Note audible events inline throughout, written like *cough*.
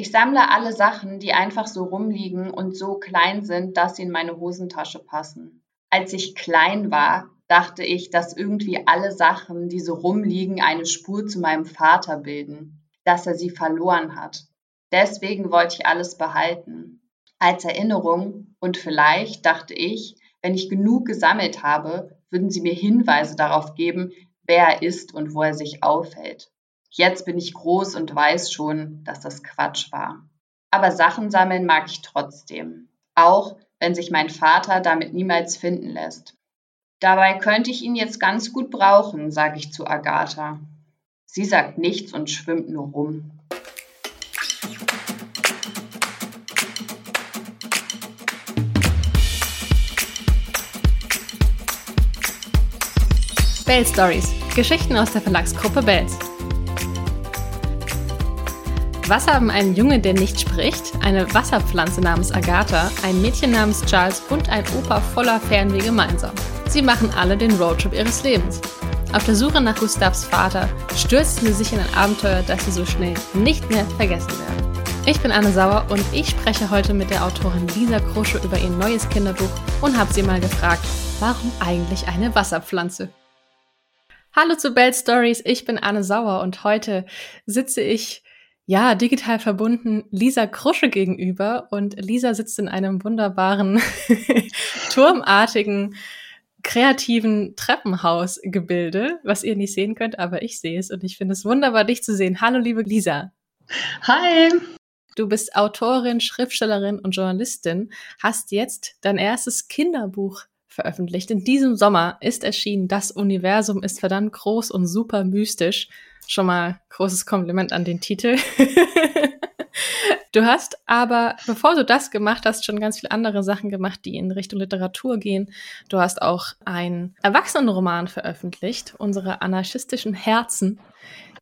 Ich sammle alle Sachen, die einfach so rumliegen und so klein sind, dass sie in meine Hosentasche passen. Als ich klein war, dachte ich, dass irgendwie alle Sachen, die so rumliegen, eine Spur zu meinem Vater bilden, dass er sie verloren hat. Deswegen wollte ich alles behalten. Als Erinnerung und vielleicht dachte ich, wenn ich genug gesammelt habe, würden sie mir Hinweise darauf geben, wer er ist und wo er sich aufhält. Jetzt bin ich groß und weiß schon, dass das Quatsch war. Aber Sachen sammeln mag ich trotzdem. Auch wenn sich mein Vater damit niemals finden lässt. Dabei könnte ich ihn jetzt ganz gut brauchen, sage ich zu Agatha. Sie sagt nichts und schwimmt nur rum. Bell Stories. Geschichten aus der Verlagsgruppe Bells. Was haben ein Junge, der nicht spricht, eine Wasserpflanze namens Agatha, ein Mädchen namens Charles und ein Opa voller Fernweh gemeinsam? Sie machen alle den Roadtrip ihres Lebens. Auf der Suche nach Gustavs Vater stürzen sie sich in ein Abenteuer, das sie so schnell nicht mehr vergessen werden. Ich bin Anne Sauer und ich spreche heute mit der Autorin Lisa Krusche über ihr neues Kinderbuch und habe sie mal gefragt, warum eigentlich eine Wasserpflanze? Hallo zu Bell Stories, ich bin Anne Sauer und heute sitze ich ja, digital verbunden Lisa Krusche gegenüber und Lisa sitzt in einem wunderbaren, *laughs* turmartigen, kreativen Treppenhausgebilde, was ihr nicht sehen könnt, aber ich sehe es und ich finde es wunderbar, dich zu sehen. Hallo, liebe Lisa. Hi. Du bist Autorin, Schriftstellerin und Journalistin, hast jetzt dein erstes Kinderbuch veröffentlicht. In diesem Sommer ist erschienen, das Universum ist verdammt groß und super mystisch. Schon mal großes Kompliment an den Titel. *laughs* du hast aber, bevor du das gemacht hast, schon ganz viele andere Sachen gemacht, die in Richtung Literatur gehen. Du hast auch einen Erwachsenenroman veröffentlicht, unsere anarchistischen Herzen,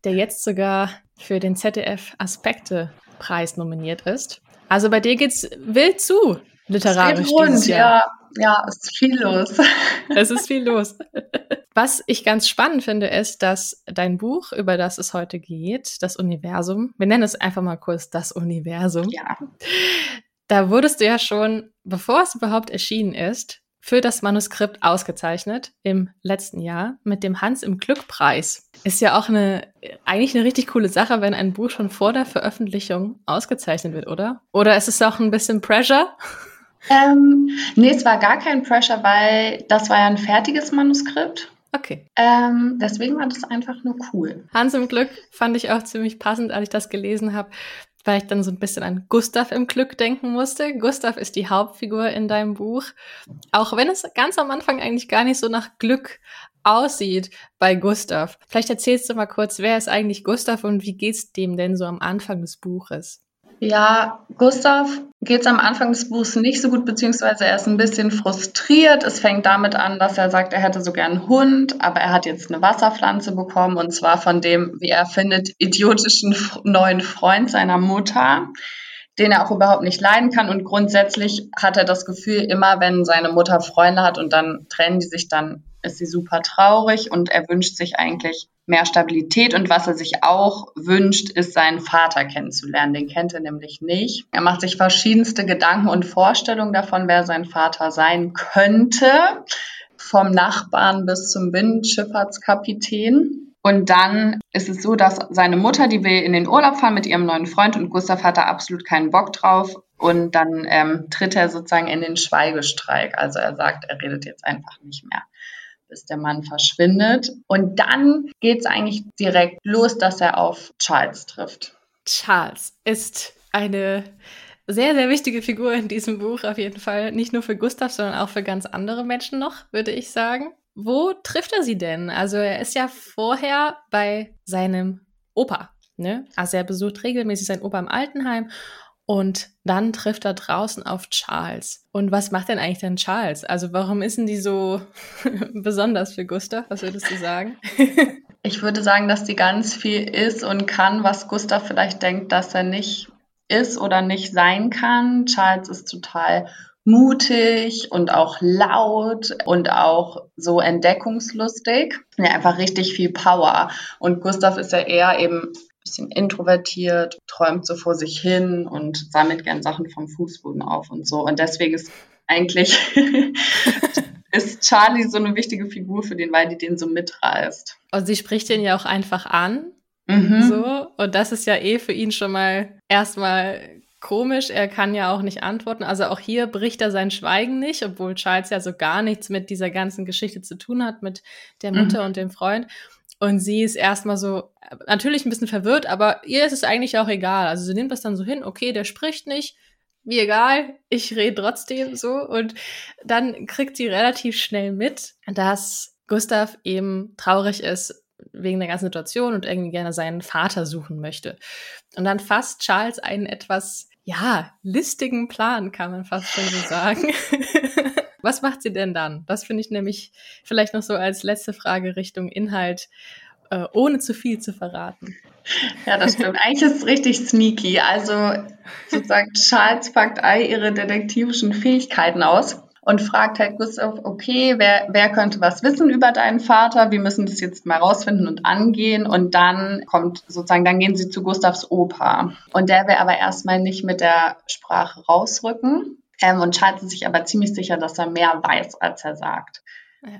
der jetzt sogar für den ZDF Aspekte Preis nominiert ist. Also bei dir geht's wild zu, literarisch. Rund, ja, ja, es ist viel los. *laughs* Es ist viel los. *laughs* Was ich ganz spannend finde, ist, dass dein Buch, über das es heute geht, das Universum, wir nennen es einfach mal kurz das Universum. Ja. Da wurdest du ja schon, bevor es überhaupt erschienen ist, für das Manuskript ausgezeichnet im letzten Jahr mit dem Hans im Glück Preis. Ist ja auch eine eigentlich eine richtig coole Sache, wenn ein Buch schon vor der Veröffentlichung ausgezeichnet wird, oder? Oder ist es auch ein bisschen Pressure? *laughs* Ähm, nee, es war gar kein Pressure, weil das war ja ein fertiges Manuskript. Okay. Ähm, deswegen war das einfach nur cool. Hans im Glück fand ich auch ziemlich passend, als ich das gelesen habe, weil ich dann so ein bisschen an Gustav im Glück denken musste. Gustav ist die Hauptfigur in deinem Buch. Auch wenn es ganz am Anfang eigentlich gar nicht so nach Glück aussieht bei Gustav. Vielleicht erzählst du mal kurz, wer ist eigentlich Gustav und wie geht's dem denn so am Anfang des Buches? Ja, Gustav geht es am Anfang des Buchs nicht so gut, beziehungsweise er ist ein bisschen frustriert. Es fängt damit an, dass er sagt, er hätte so gern einen Hund, aber er hat jetzt eine Wasserpflanze bekommen und zwar von dem, wie er findet, idiotischen neuen Freund seiner Mutter, den er auch überhaupt nicht leiden kann. Und grundsätzlich hat er das Gefühl, immer wenn seine Mutter Freunde hat und dann trennen die sich, dann ist sie super traurig und er wünscht sich eigentlich mehr Stabilität und was er sich auch wünscht, ist seinen Vater kennenzulernen. Den kennt er nämlich nicht. Er macht sich verschiedenste Gedanken und Vorstellungen davon, wer sein Vater sein könnte. Vom Nachbarn bis zum Binnenschifffahrtskapitän. Und dann ist es so, dass seine Mutter, die will in den Urlaub fahren mit ihrem neuen Freund und Gustav hat da absolut keinen Bock drauf. Und dann ähm, tritt er sozusagen in den Schweigestreik. Also er sagt, er redet jetzt einfach nicht mehr bis der Mann verschwindet. Und dann geht es eigentlich direkt los, dass er auf Charles trifft. Charles ist eine sehr, sehr wichtige Figur in diesem Buch auf jeden Fall. Nicht nur für Gustav, sondern auch für ganz andere Menschen noch, würde ich sagen. Wo trifft er sie denn? Also er ist ja vorher bei seinem Opa. Ne? Also er besucht regelmäßig seinen Opa im Altenheim und dann trifft er draußen auf Charles. Und was macht denn eigentlich denn Charles? Also warum ist denn die so *laughs* besonders für Gustav? Was würdest du sagen? *laughs* ich würde sagen, dass die ganz viel ist und kann, was Gustav vielleicht denkt, dass er nicht ist oder nicht sein kann. Charles ist total mutig und auch laut und auch so entdeckungslustig. Ja, einfach richtig viel Power. Und Gustav ist ja eher eben bisschen introvertiert, träumt so vor sich hin und sammelt gern Sachen vom Fußboden auf und so. Und deswegen ist eigentlich *laughs* ist Charlie so eine wichtige Figur für den, weil die den so mitreißt. Und sie spricht den ja auch einfach an. Mhm. So. Und das ist ja eh für ihn schon mal erstmal komisch. Er kann ja auch nicht antworten. Also auch hier bricht er sein Schweigen nicht, obwohl Charles ja so gar nichts mit dieser ganzen Geschichte zu tun hat, mit der Mutter mhm. und dem Freund. Und sie ist erstmal so, natürlich ein bisschen verwirrt, aber ihr ist es eigentlich auch egal. Also sie nimmt das dann so hin, okay, der spricht nicht, mir egal, ich rede trotzdem so. Und dann kriegt sie relativ schnell mit, dass Gustav eben traurig ist wegen der ganzen Situation und irgendwie gerne seinen Vater suchen möchte. Und dann fasst Charles einen etwas, ja, listigen Plan, kann man fast schon so sagen. *laughs* Was macht sie denn dann? Das finde ich nämlich vielleicht noch so als letzte Frage Richtung Inhalt, äh, ohne zu viel zu verraten. Ja, das stimmt. Eigentlich ist es richtig sneaky. Also sozusagen Charles packt all ihre detektivischen Fähigkeiten aus und fragt halt Gustav, okay, wer, wer könnte was wissen über deinen Vater? Wir müssen das jetzt mal rausfinden und angehen. Und dann kommt sozusagen, dann gehen sie zu Gustavs Opa. Und der will aber erstmal nicht mit der Sprache rausrücken. Ähm, und ist sich aber ziemlich sicher, dass er mehr weiß, als er sagt.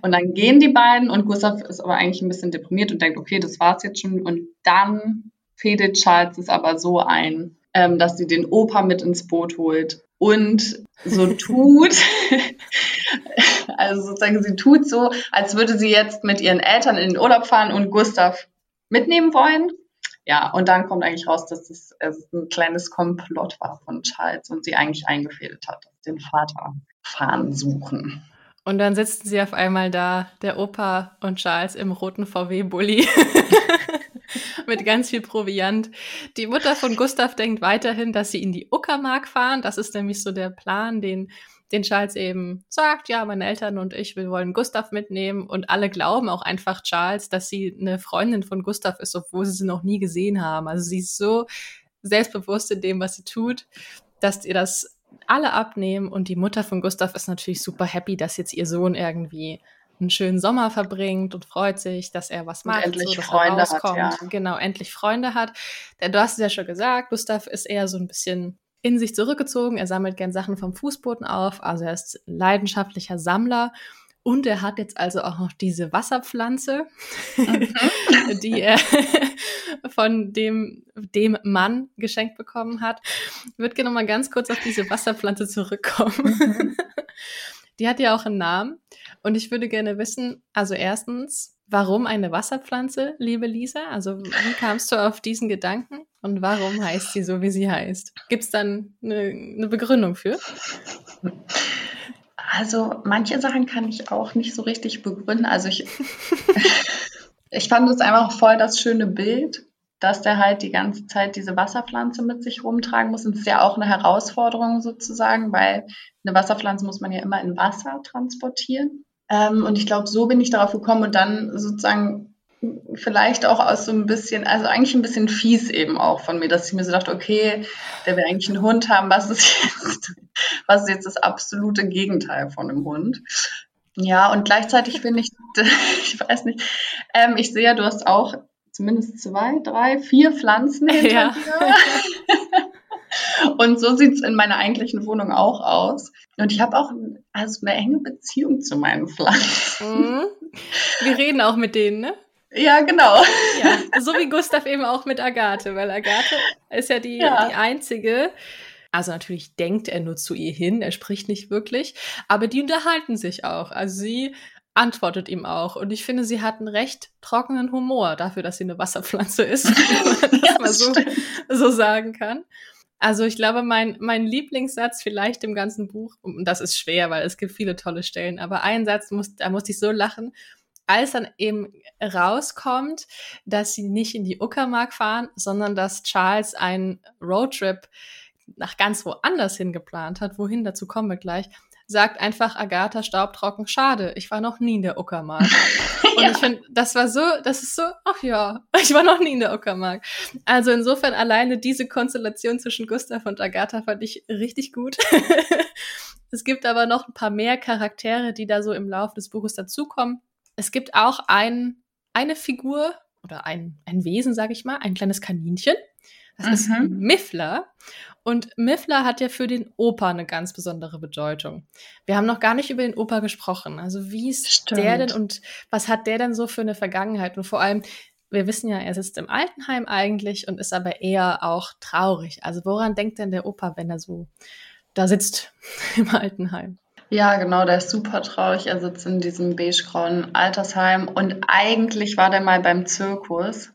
Und dann gehen die beiden und Gustav ist aber eigentlich ein bisschen deprimiert und denkt, okay, das war's jetzt schon. Und dann fädelt Charles es aber so ein, ähm, dass sie den Opa mit ins Boot holt und so tut, *laughs* also sozusagen sie tut so, als würde sie jetzt mit ihren Eltern in den Urlaub fahren und Gustav mitnehmen wollen. Ja, und dann kommt eigentlich raus, dass das ein kleines Komplott war von Charles und sie eigentlich eingefädelt hat, den Vater fahren suchen. Und dann sitzen sie auf einmal da, der Opa und Charles im roten VW-Bully. *laughs* *laughs* mit ganz viel Proviant. Die Mutter von Gustav denkt weiterhin, dass sie in die Uckermark fahren. Das ist nämlich so der Plan, den, den Charles eben sagt. Ja, meine Eltern und ich, wir wollen Gustav mitnehmen. Und alle glauben auch einfach Charles, dass sie eine Freundin von Gustav ist, obwohl sie sie noch nie gesehen haben. Also sie ist so selbstbewusst in dem, was sie tut, dass ihr das alle abnehmen und die Mutter von Gustav ist natürlich super happy, dass jetzt ihr Sohn irgendwie einen schönen Sommer verbringt und freut sich, dass er was macht, endlich so, dass Freunde er rauskommt. Hat, ja. Genau, endlich Freunde hat. Denn du hast es ja schon gesagt, Gustav ist eher so ein bisschen in sich zurückgezogen. Er sammelt gern Sachen vom Fußboden auf. Also er ist leidenschaftlicher Sammler. Und er hat jetzt also auch noch diese Wasserpflanze, mhm. *laughs* die er *laughs* von dem, dem Mann geschenkt bekommen hat. Ich würde gerne mal ganz kurz auf diese Wasserpflanze zurückkommen. Mhm. *laughs* Die hat ja auch einen Namen. Und ich würde gerne wissen, also erstens, warum eine Wasserpflanze, liebe Lisa? Also wie kamst du auf diesen Gedanken und warum heißt sie so, wie sie heißt? Gibt es dann eine, eine Begründung für? Also manche Sachen kann ich auch nicht so richtig begründen. Also ich, *laughs* ich fand es einfach voll das schöne Bild, dass der halt die ganze Zeit diese Wasserpflanze mit sich rumtragen muss. Und es ist ja auch eine Herausforderung sozusagen, weil eine Wasserpflanze muss man ja immer in Wasser transportieren. Ähm, und ich glaube, so bin ich darauf gekommen und dann sozusagen vielleicht auch aus so ein bisschen, also eigentlich ein bisschen fies eben auch von mir, dass ich mir so dachte, okay, der will eigentlich einen Hund haben, was ist jetzt, *laughs* was ist jetzt das absolute Gegenteil von einem Hund? Ja, und gleichzeitig finde ich, *laughs* ich weiß nicht, ähm, ich sehe, du hast auch zumindest zwei, drei, vier Pflanzen *laughs* hinter ja. dir. Und so sieht es in meiner eigentlichen Wohnung auch aus. Und ich habe auch also eine enge Beziehung zu meinen Pflanzen. Mhm. Wir reden auch mit denen, ne? Ja, genau. Ja, so wie Gustav eben auch mit Agathe, weil Agathe ist ja die, ja. die einzige. Also natürlich denkt er nur zu ihr hin, er spricht nicht wirklich, aber die unterhalten sich auch. Also sie antwortet ihm auch. Und ich finde, sie hat einen recht trockenen Humor dafür, dass sie eine Wasserpflanze ist, *laughs* wenn man *laughs* das ja, mal so, *laughs* so sagen kann. Also ich glaube, mein, mein Lieblingssatz vielleicht im ganzen Buch, und das ist schwer, weil es gibt viele tolle Stellen, aber ein Satz, muss, da musste ich so lachen, als dann eben rauskommt, dass sie nicht in die Uckermark fahren, sondern dass Charles einen Roadtrip nach ganz woanders hin geplant hat, wohin, dazu kommen wir gleich, sagt einfach Agatha staubtrocken, schade, ich war noch nie in der Uckermark. *laughs* Und ja. ich finde, das war so, das ist so, ach ja, *laughs* ich war noch nie in der Uckermark. Also insofern alleine diese Konstellation zwischen Gustav und Agatha fand ich richtig gut. *laughs* es gibt aber noch ein paar mehr Charaktere, die da so im Laufe des Buches dazukommen. Es gibt auch ein, eine Figur, oder ein, ein Wesen, sage ich mal, ein kleines Kaninchen. Das mhm. ist Miffler. Und Miffler hat ja für den Opa eine ganz besondere Bedeutung. Wir haben noch gar nicht über den Opa gesprochen. Also wie ist Stimmt. der denn und was hat der denn so für eine Vergangenheit? Und vor allem, wir wissen ja, er sitzt im Altenheim eigentlich und ist aber eher auch traurig. Also woran denkt denn der Opa, wenn er so da sitzt *laughs* im Altenheim? Ja, genau, der ist super traurig. Er sitzt in diesem beigegrauen Altersheim und eigentlich war der mal beim Zirkus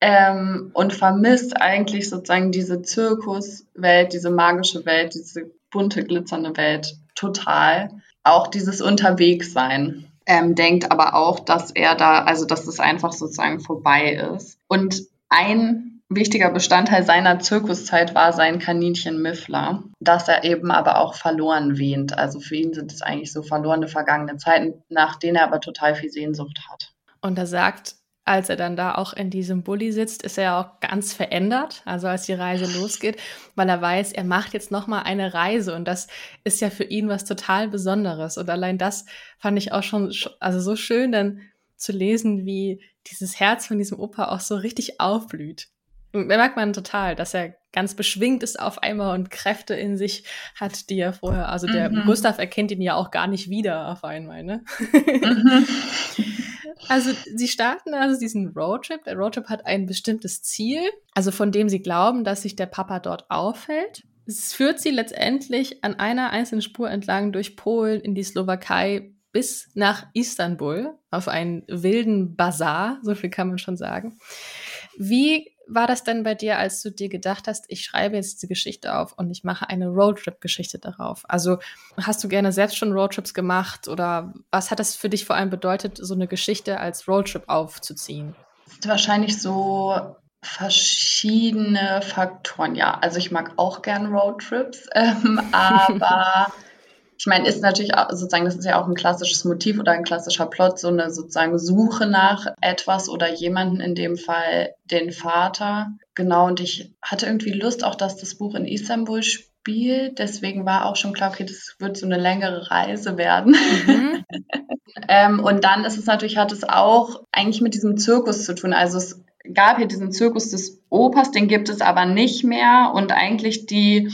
ähm, und vermisst eigentlich sozusagen diese Zirkuswelt, diese magische Welt, diese bunte, glitzernde Welt total. Auch dieses Unterwegssein. Ähm, denkt aber auch, dass er da, also dass es einfach sozusagen vorbei ist. Und ein wichtiger Bestandteil seiner Zirkuszeit war sein Kaninchen Miffler, das er eben aber auch verloren wähnt. Also für ihn sind es eigentlich so verlorene vergangene Zeiten, nach denen er aber total viel Sehnsucht hat. Und er sagt, als er dann da auch in diesem Bulli sitzt, ist er auch ganz verändert, also als die Reise losgeht, weil er weiß, er macht jetzt noch mal eine Reise und das ist ja für ihn was total Besonderes und allein das fand ich auch schon also so schön dann zu lesen, wie dieses Herz von diesem Opa auch so richtig aufblüht. Und da merkt man total, dass er ganz beschwingt ist auf einmal und Kräfte in sich hat, die er vorher, also der mhm. Gustav erkennt ihn ja auch gar nicht wieder auf einmal, ne? Mhm. *laughs* Also sie starten also diesen Roadtrip. Der Roadtrip hat ein bestimmtes Ziel, also von dem sie glauben, dass sich der Papa dort aufhält. Es führt sie letztendlich an einer einzelnen Spur entlang durch Polen in die Slowakei bis nach Istanbul auf einen wilden Bazar, so viel kann man schon sagen. Wie war das denn bei dir, als du dir gedacht hast, ich schreibe jetzt die Geschichte auf und ich mache eine Roadtrip-Geschichte darauf? Also hast du gerne selbst schon Roadtrips gemacht oder was hat das für dich vor allem bedeutet, so eine Geschichte als Roadtrip aufzuziehen? Wahrscheinlich so verschiedene Faktoren. Ja, also ich mag auch gern Roadtrips, *laughs* ähm, aber ich meine, ist natürlich auch, sozusagen, das ist ja auch ein klassisches Motiv oder ein klassischer Plot, so eine sozusagen Suche nach etwas oder jemanden, in dem Fall den Vater. Genau, und ich hatte irgendwie Lust auch, dass das Buch in Istanbul spielt. Deswegen war auch schon klar, okay, das wird so eine längere Reise werden. Mhm. *laughs* ähm, und dann ist es natürlich, hat es auch eigentlich mit diesem Zirkus zu tun. Also es gab hier diesen Zirkus des Opas, den gibt es aber nicht mehr. Und eigentlich die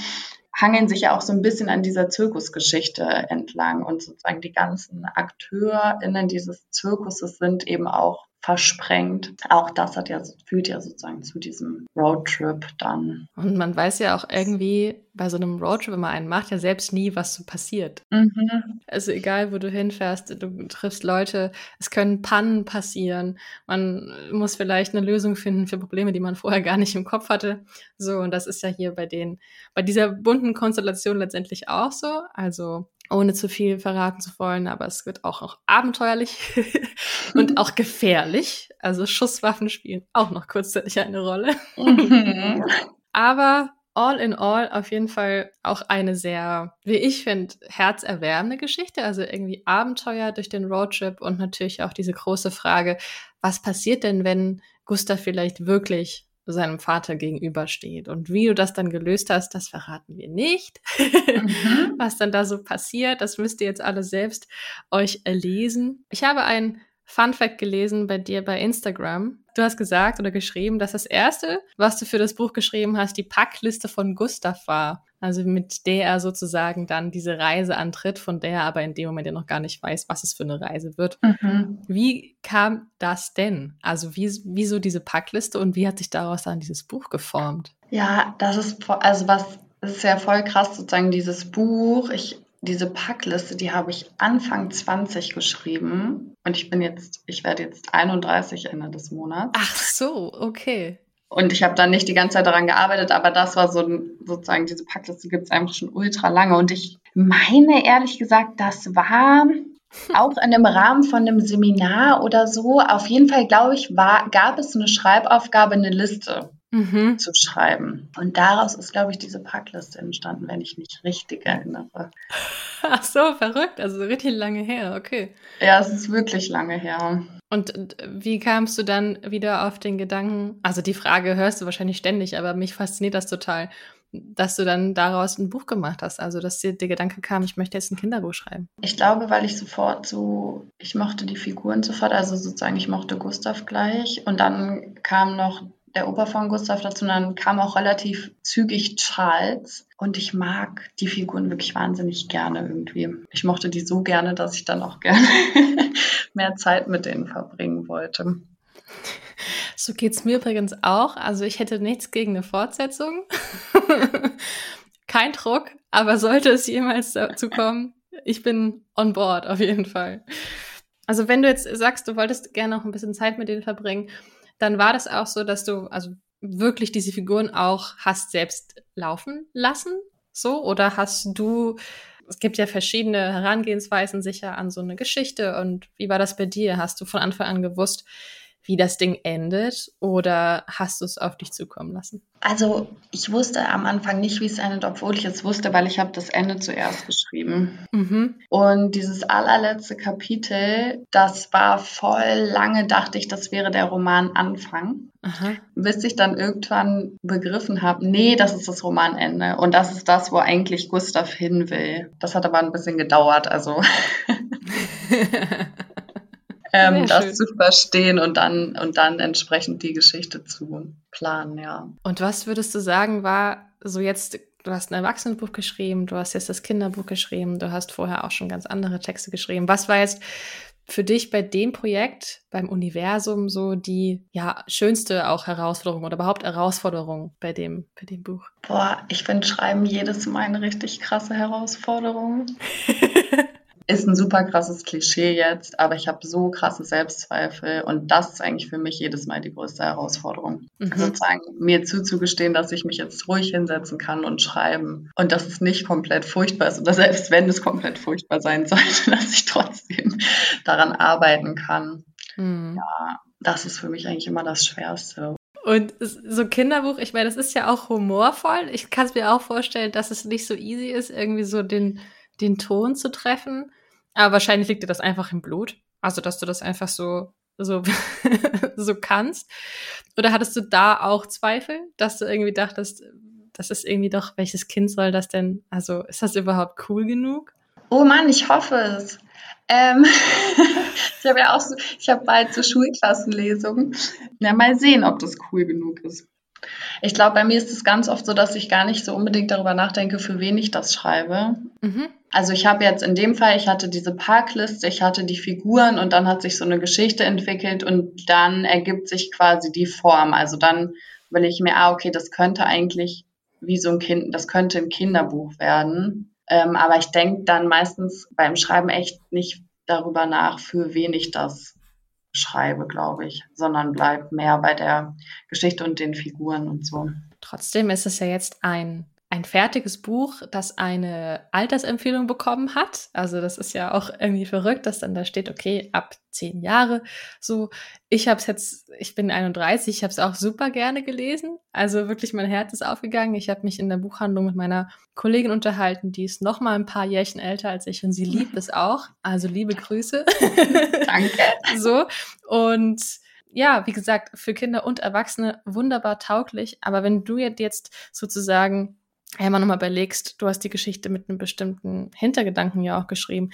hangeln sich ja auch so ein bisschen an dieser Zirkusgeschichte entlang und sozusagen die ganzen AkteurInnen dieses Zirkuses sind eben auch versprengt. Auch das hat ja, führt ja sozusagen zu diesem Roadtrip dann. Und man weiß ja auch irgendwie bei so einem Roadtrip, wenn man einen macht, ja selbst nie, was so passiert. Mhm. Also egal, wo du hinfährst, du triffst Leute, es können Pannen passieren, man muss vielleicht eine Lösung finden für Probleme, die man vorher gar nicht im Kopf hatte. So, und das ist ja hier bei den, bei dieser bunten Konstellation letztendlich auch so. Also ohne zu viel verraten zu wollen, aber es wird auch noch abenteuerlich *laughs* und auch gefährlich. Also Schusswaffen spielen auch noch kurzzeitig eine Rolle. Mhm. *laughs* aber all in all auf jeden Fall auch eine sehr, wie ich finde, herzerwärmende Geschichte. Also irgendwie Abenteuer durch den Roadtrip und natürlich auch diese große Frage, was passiert denn, wenn Gustav vielleicht wirklich seinem Vater gegenübersteht. Und wie du das dann gelöst hast, das verraten wir nicht. Mhm. *laughs* Was dann da so passiert, das müsst ihr jetzt alle selbst euch erlesen. Ich habe ein Fun Fact gelesen bei dir bei Instagram. Du hast gesagt oder geschrieben, dass das erste, was du für das Buch geschrieben hast, die Packliste von Gustav war. Also mit der er sozusagen dann diese Reise antritt, von der er aber in dem Moment ja noch gar nicht weiß, was es für eine Reise wird. Mhm. Wie kam das denn? Also wie, wieso diese Packliste und wie hat sich daraus dann dieses Buch geformt? Ja, das ist, also was, ist ja voll krass sozusagen dieses Buch. Ich diese Packliste, die habe ich Anfang 20 geschrieben und ich bin jetzt, ich werde jetzt 31 Ende des Monats. Ach so, okay. Und ich habe dann nicht die ganze Zeit daran gearbeitet, aber das war so sozusagen, diese Packliste gibt es einfach schon ultra lange. Und ich meine ehrlich gesagt, das war auch in dem Rahmen von einem Seminar oder so. Auf jeden Fall, glaube ich, war, gab es eine Schreibaufgabe, eine Liste mhm. zu schreiben. Und daraus ist, glaube ich, diese Packliste entstanden, wenn ich mich richtig erinnere. Ach so, verrückt. Also richtig lange her, okay. Ja, es ist wirklich lange her. Und wie kamst du dann wieder auf den Gedanken? Also die Frage hörst du wahrscheinlich ständig, aber mich fasziniert das total. dass du dann daraus ein Buch gemacht hast? Also, dass dir der Gedanke kam, ich möchte jetzt ein Kinderbuch schreiben. Ich glaube, weil ich sofort so, ich mochte die Figuren sofort, also sozusagen, ich mochte Gustav gleich. Und dann kam noch der Opa von Gustav dazu. Und dann kam auch relativ zügig Charles. Und ich mag die Figuren wirklich wahnsinnig gerne irgendwie. Ich mochte die so gerne, dass ich dann auch gerne *laughs* mehr Zeit mit denen verbringen wollte. So geht es mir übrigens auch. Also ich hätte nichts gegen eine Fortsetzung. *laughs* Kein Druck, aber sollte es jemals dazu kommen, ich bin on board auf jeden Fall. Also wenn du jetzt sagst, du wolltest gerne noch ein bisschen Zeit mit denen verbringen, dann war das auch so, dass du also wirklich diese Figuren auch hast selbst laufen lassen, so oder hast du es gibt ja verschiedene Herangehensweisen sicher an so eine Geschichte und wie war das bei dir? Hast du von Anfang an gewusst, wie das Ding endet oder hast du es auf dich zukommen lassen? Also ich wusste am Anfang nicht, wie es endet, obwohl ich es wusste, weil ich habe das Ende zuerst geschrieben. Mhm. Und dieses allerletzte Kapitel, das war voll lange, dachte ich, das wäre der Roman Anfang. Aha. Bis ich dann irgendwann begriffen habe, nee, das ist das Romanende. Und das ist das, wo eigentlich Gustav hin will. Das hat aber ein bisschen gedauert, also. *laughs* ähm, das zu verstehen und dann, und dann entsprechend die Geschichte zu planen, ja. Und was würdest du sagen, war so jetzt, du hast ein Erwachsenenbuch geschrieben, du hast jetzt das Kinderbuch geschrieben, du hast vorher auch schon ganz andere Texte geschrieben. Was war jetzt für dich bei dem Projekt, beim Universum, so die ja schönste auch Herausforderung oder überhaupt Herausforderung bei dem, bei dem Buch? Boah, ich finde Schreiben jedes Mal eine richtig krasse Herausforderung. *laughs* ist ein super krasses Klischee jetzt, aber ich habe so krasse Selbstzweifel und das ist eigentlich für mich jedes Mal die größte Herausforderung. Mhm. Sozusagen mir zuzugestehen, dass ich mich jetzt ruhig hinsetzen kann und schreiben und dass es nicht komplett furchtbar ist oder selbst wenn es komplett furchtbar sein *laughs* sollte, dass ich trotzdem daran arbeiten kann. Mhm. Ja, das ist für mich eigentlich immer das Schwerste. Und so Kinderbuch, ich meine, das ist ja auch humorvoll. Ich kann es mir auch vorstellen, dass es nicht so easy ist, irgendwie so den den Ton zu treffen. Aber wahrscheinlich liegt dir das einfach im Blut. Also, dass du das einfach so, so, *laughs* so kannst. Oder hattest du da auch Zweifel, dass du irgendwie dachtest, das ist irgendwie doch, welches Kind soll das denn? Also, ist das überhaupt cool genug? Oh Mann, ich hoffe es. Ähm, *laughs* ich habe ja auch, so, ich habe bald so Schulklassenlesungen. Ja, mal sehen, ob das cool genug ist. Ich glaube, bei mir ist es ganz oft so, dass ich gar nicht so unbedingt darüber nachdenke, für wen ich das schreibe. Mhm. Also ich habe jetzt in dem Fall, ich hatte diese Parkliste, ich hatte die Figuren und dann hat sich so eine Geschichte entwickelt und dann ergibt sich quasi die Form. Also dann will ich mir, ah, okay, das könnte eigentlich wie so ein Kind, das könnte ein Kinderbuch werden. Ähm, aber ich denke dann meistens beim Schreiben echt nicht darüber nach, für wen ich das schreibe, glaube ich, sondern bleib mehr bei der Geschichte und den Figuren und so. Trotzdem ist es ja jetzt ein ein fertiges Buch, das eine Altersempfehlung bekommen hat. Also das ist ja auch irgendwie verrückt, dass dann da steht, okay, ab zehn Jahre. So, ich habe es jetzt, ich bin 31, ich habe es auch super gerne gelesen. Also wirklich, mein Herz ist aufgegangen. Ich habe mich in der Buchhandlung mit meiner Kollegin unterhalten, die ist noch mal ein paar Jährchen älter als ich und sie liebt es auch. Also liebe Grüße. *laughs* Danke. so und ja, wie gesagt, für Kinder und Erwachsene wunderbar tauglich. Aber wenn du jetzt sozusagen einmal nochmal überlegst, du hast die Geschichte mit einem bestimmten Hintergedanken ja auch geschrieben.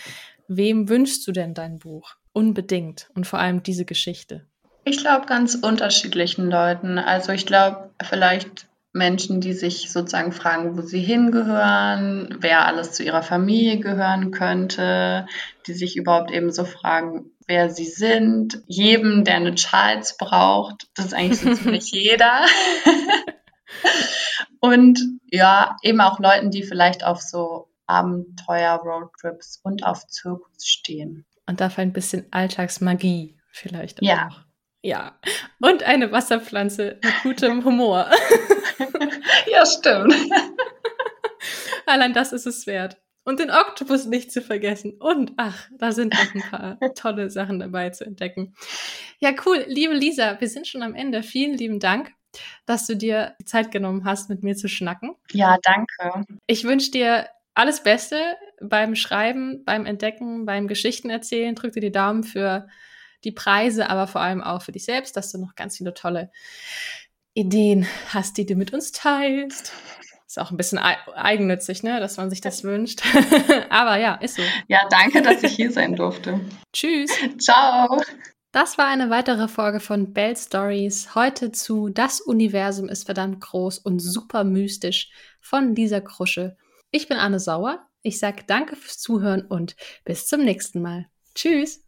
Wem wünschst du denn dein Buch? Unbedingt. Und vor allem diese Geschichte. Ich glaube ganz unterschiedlichen Leuten. Also ich glaube vielleicht Menschen, die sich sozusagen fragen, wo sie hingehören, wer alles zu ihrer Familie gehören könnte, die sich überhaupt eben so fragen, wer sie sind. Jedem, der eine Charles braucht, das ist eigentlich so *laughs* ziemlich jeder. Und ja, eben auch Leuten, die vielleicht auf so Abenteuer, Roadtrips und auf Zirkus stehen. Und dafür ein bisschen Alltagsmagie vielleicht auch. Ja. Ja. Und eine Wasserpflanze mit gutem *laughs* Humor. *laughs* ja, stimmt. *laughs* Allein das ist es wert. Und den Oktopus nicht zu vergessen. Und ach, da sind noch ein paar tolle Sachen dabei zu entdecken. Ja, cool. Liebe Lisa, wir sind schon am Ende. Vielen lieben Dank dass du dir die Zeit genommen hast, mit mir zu schnacken. Ja, danke. Ich wünsche dir alles Beste beim Schreiben, beim Entdecken, beim Geschichtenerzählen. Drück dir die Daumen für die Preise, aber vor allem auch für dich selbst, dass du noch ganz viele tolle Ideen hast, die du mit uns teilst. Ist auch ein bisschen eigennützig, ne, dass man sich das wünscht. *laughs* Aber ja, ist so. Ja, danke, dass ich hier sein durfte. Tschüss. Ciao. Das war eine weitere Folge von Bell Stories. Heute zu Das Universum ist verdammt groß und super mystisch von Lisa Krusche. Ich bin Anne Sauer. Ich sage danke fürs Zuhören und bis zum nächsten Mal. Tschüss.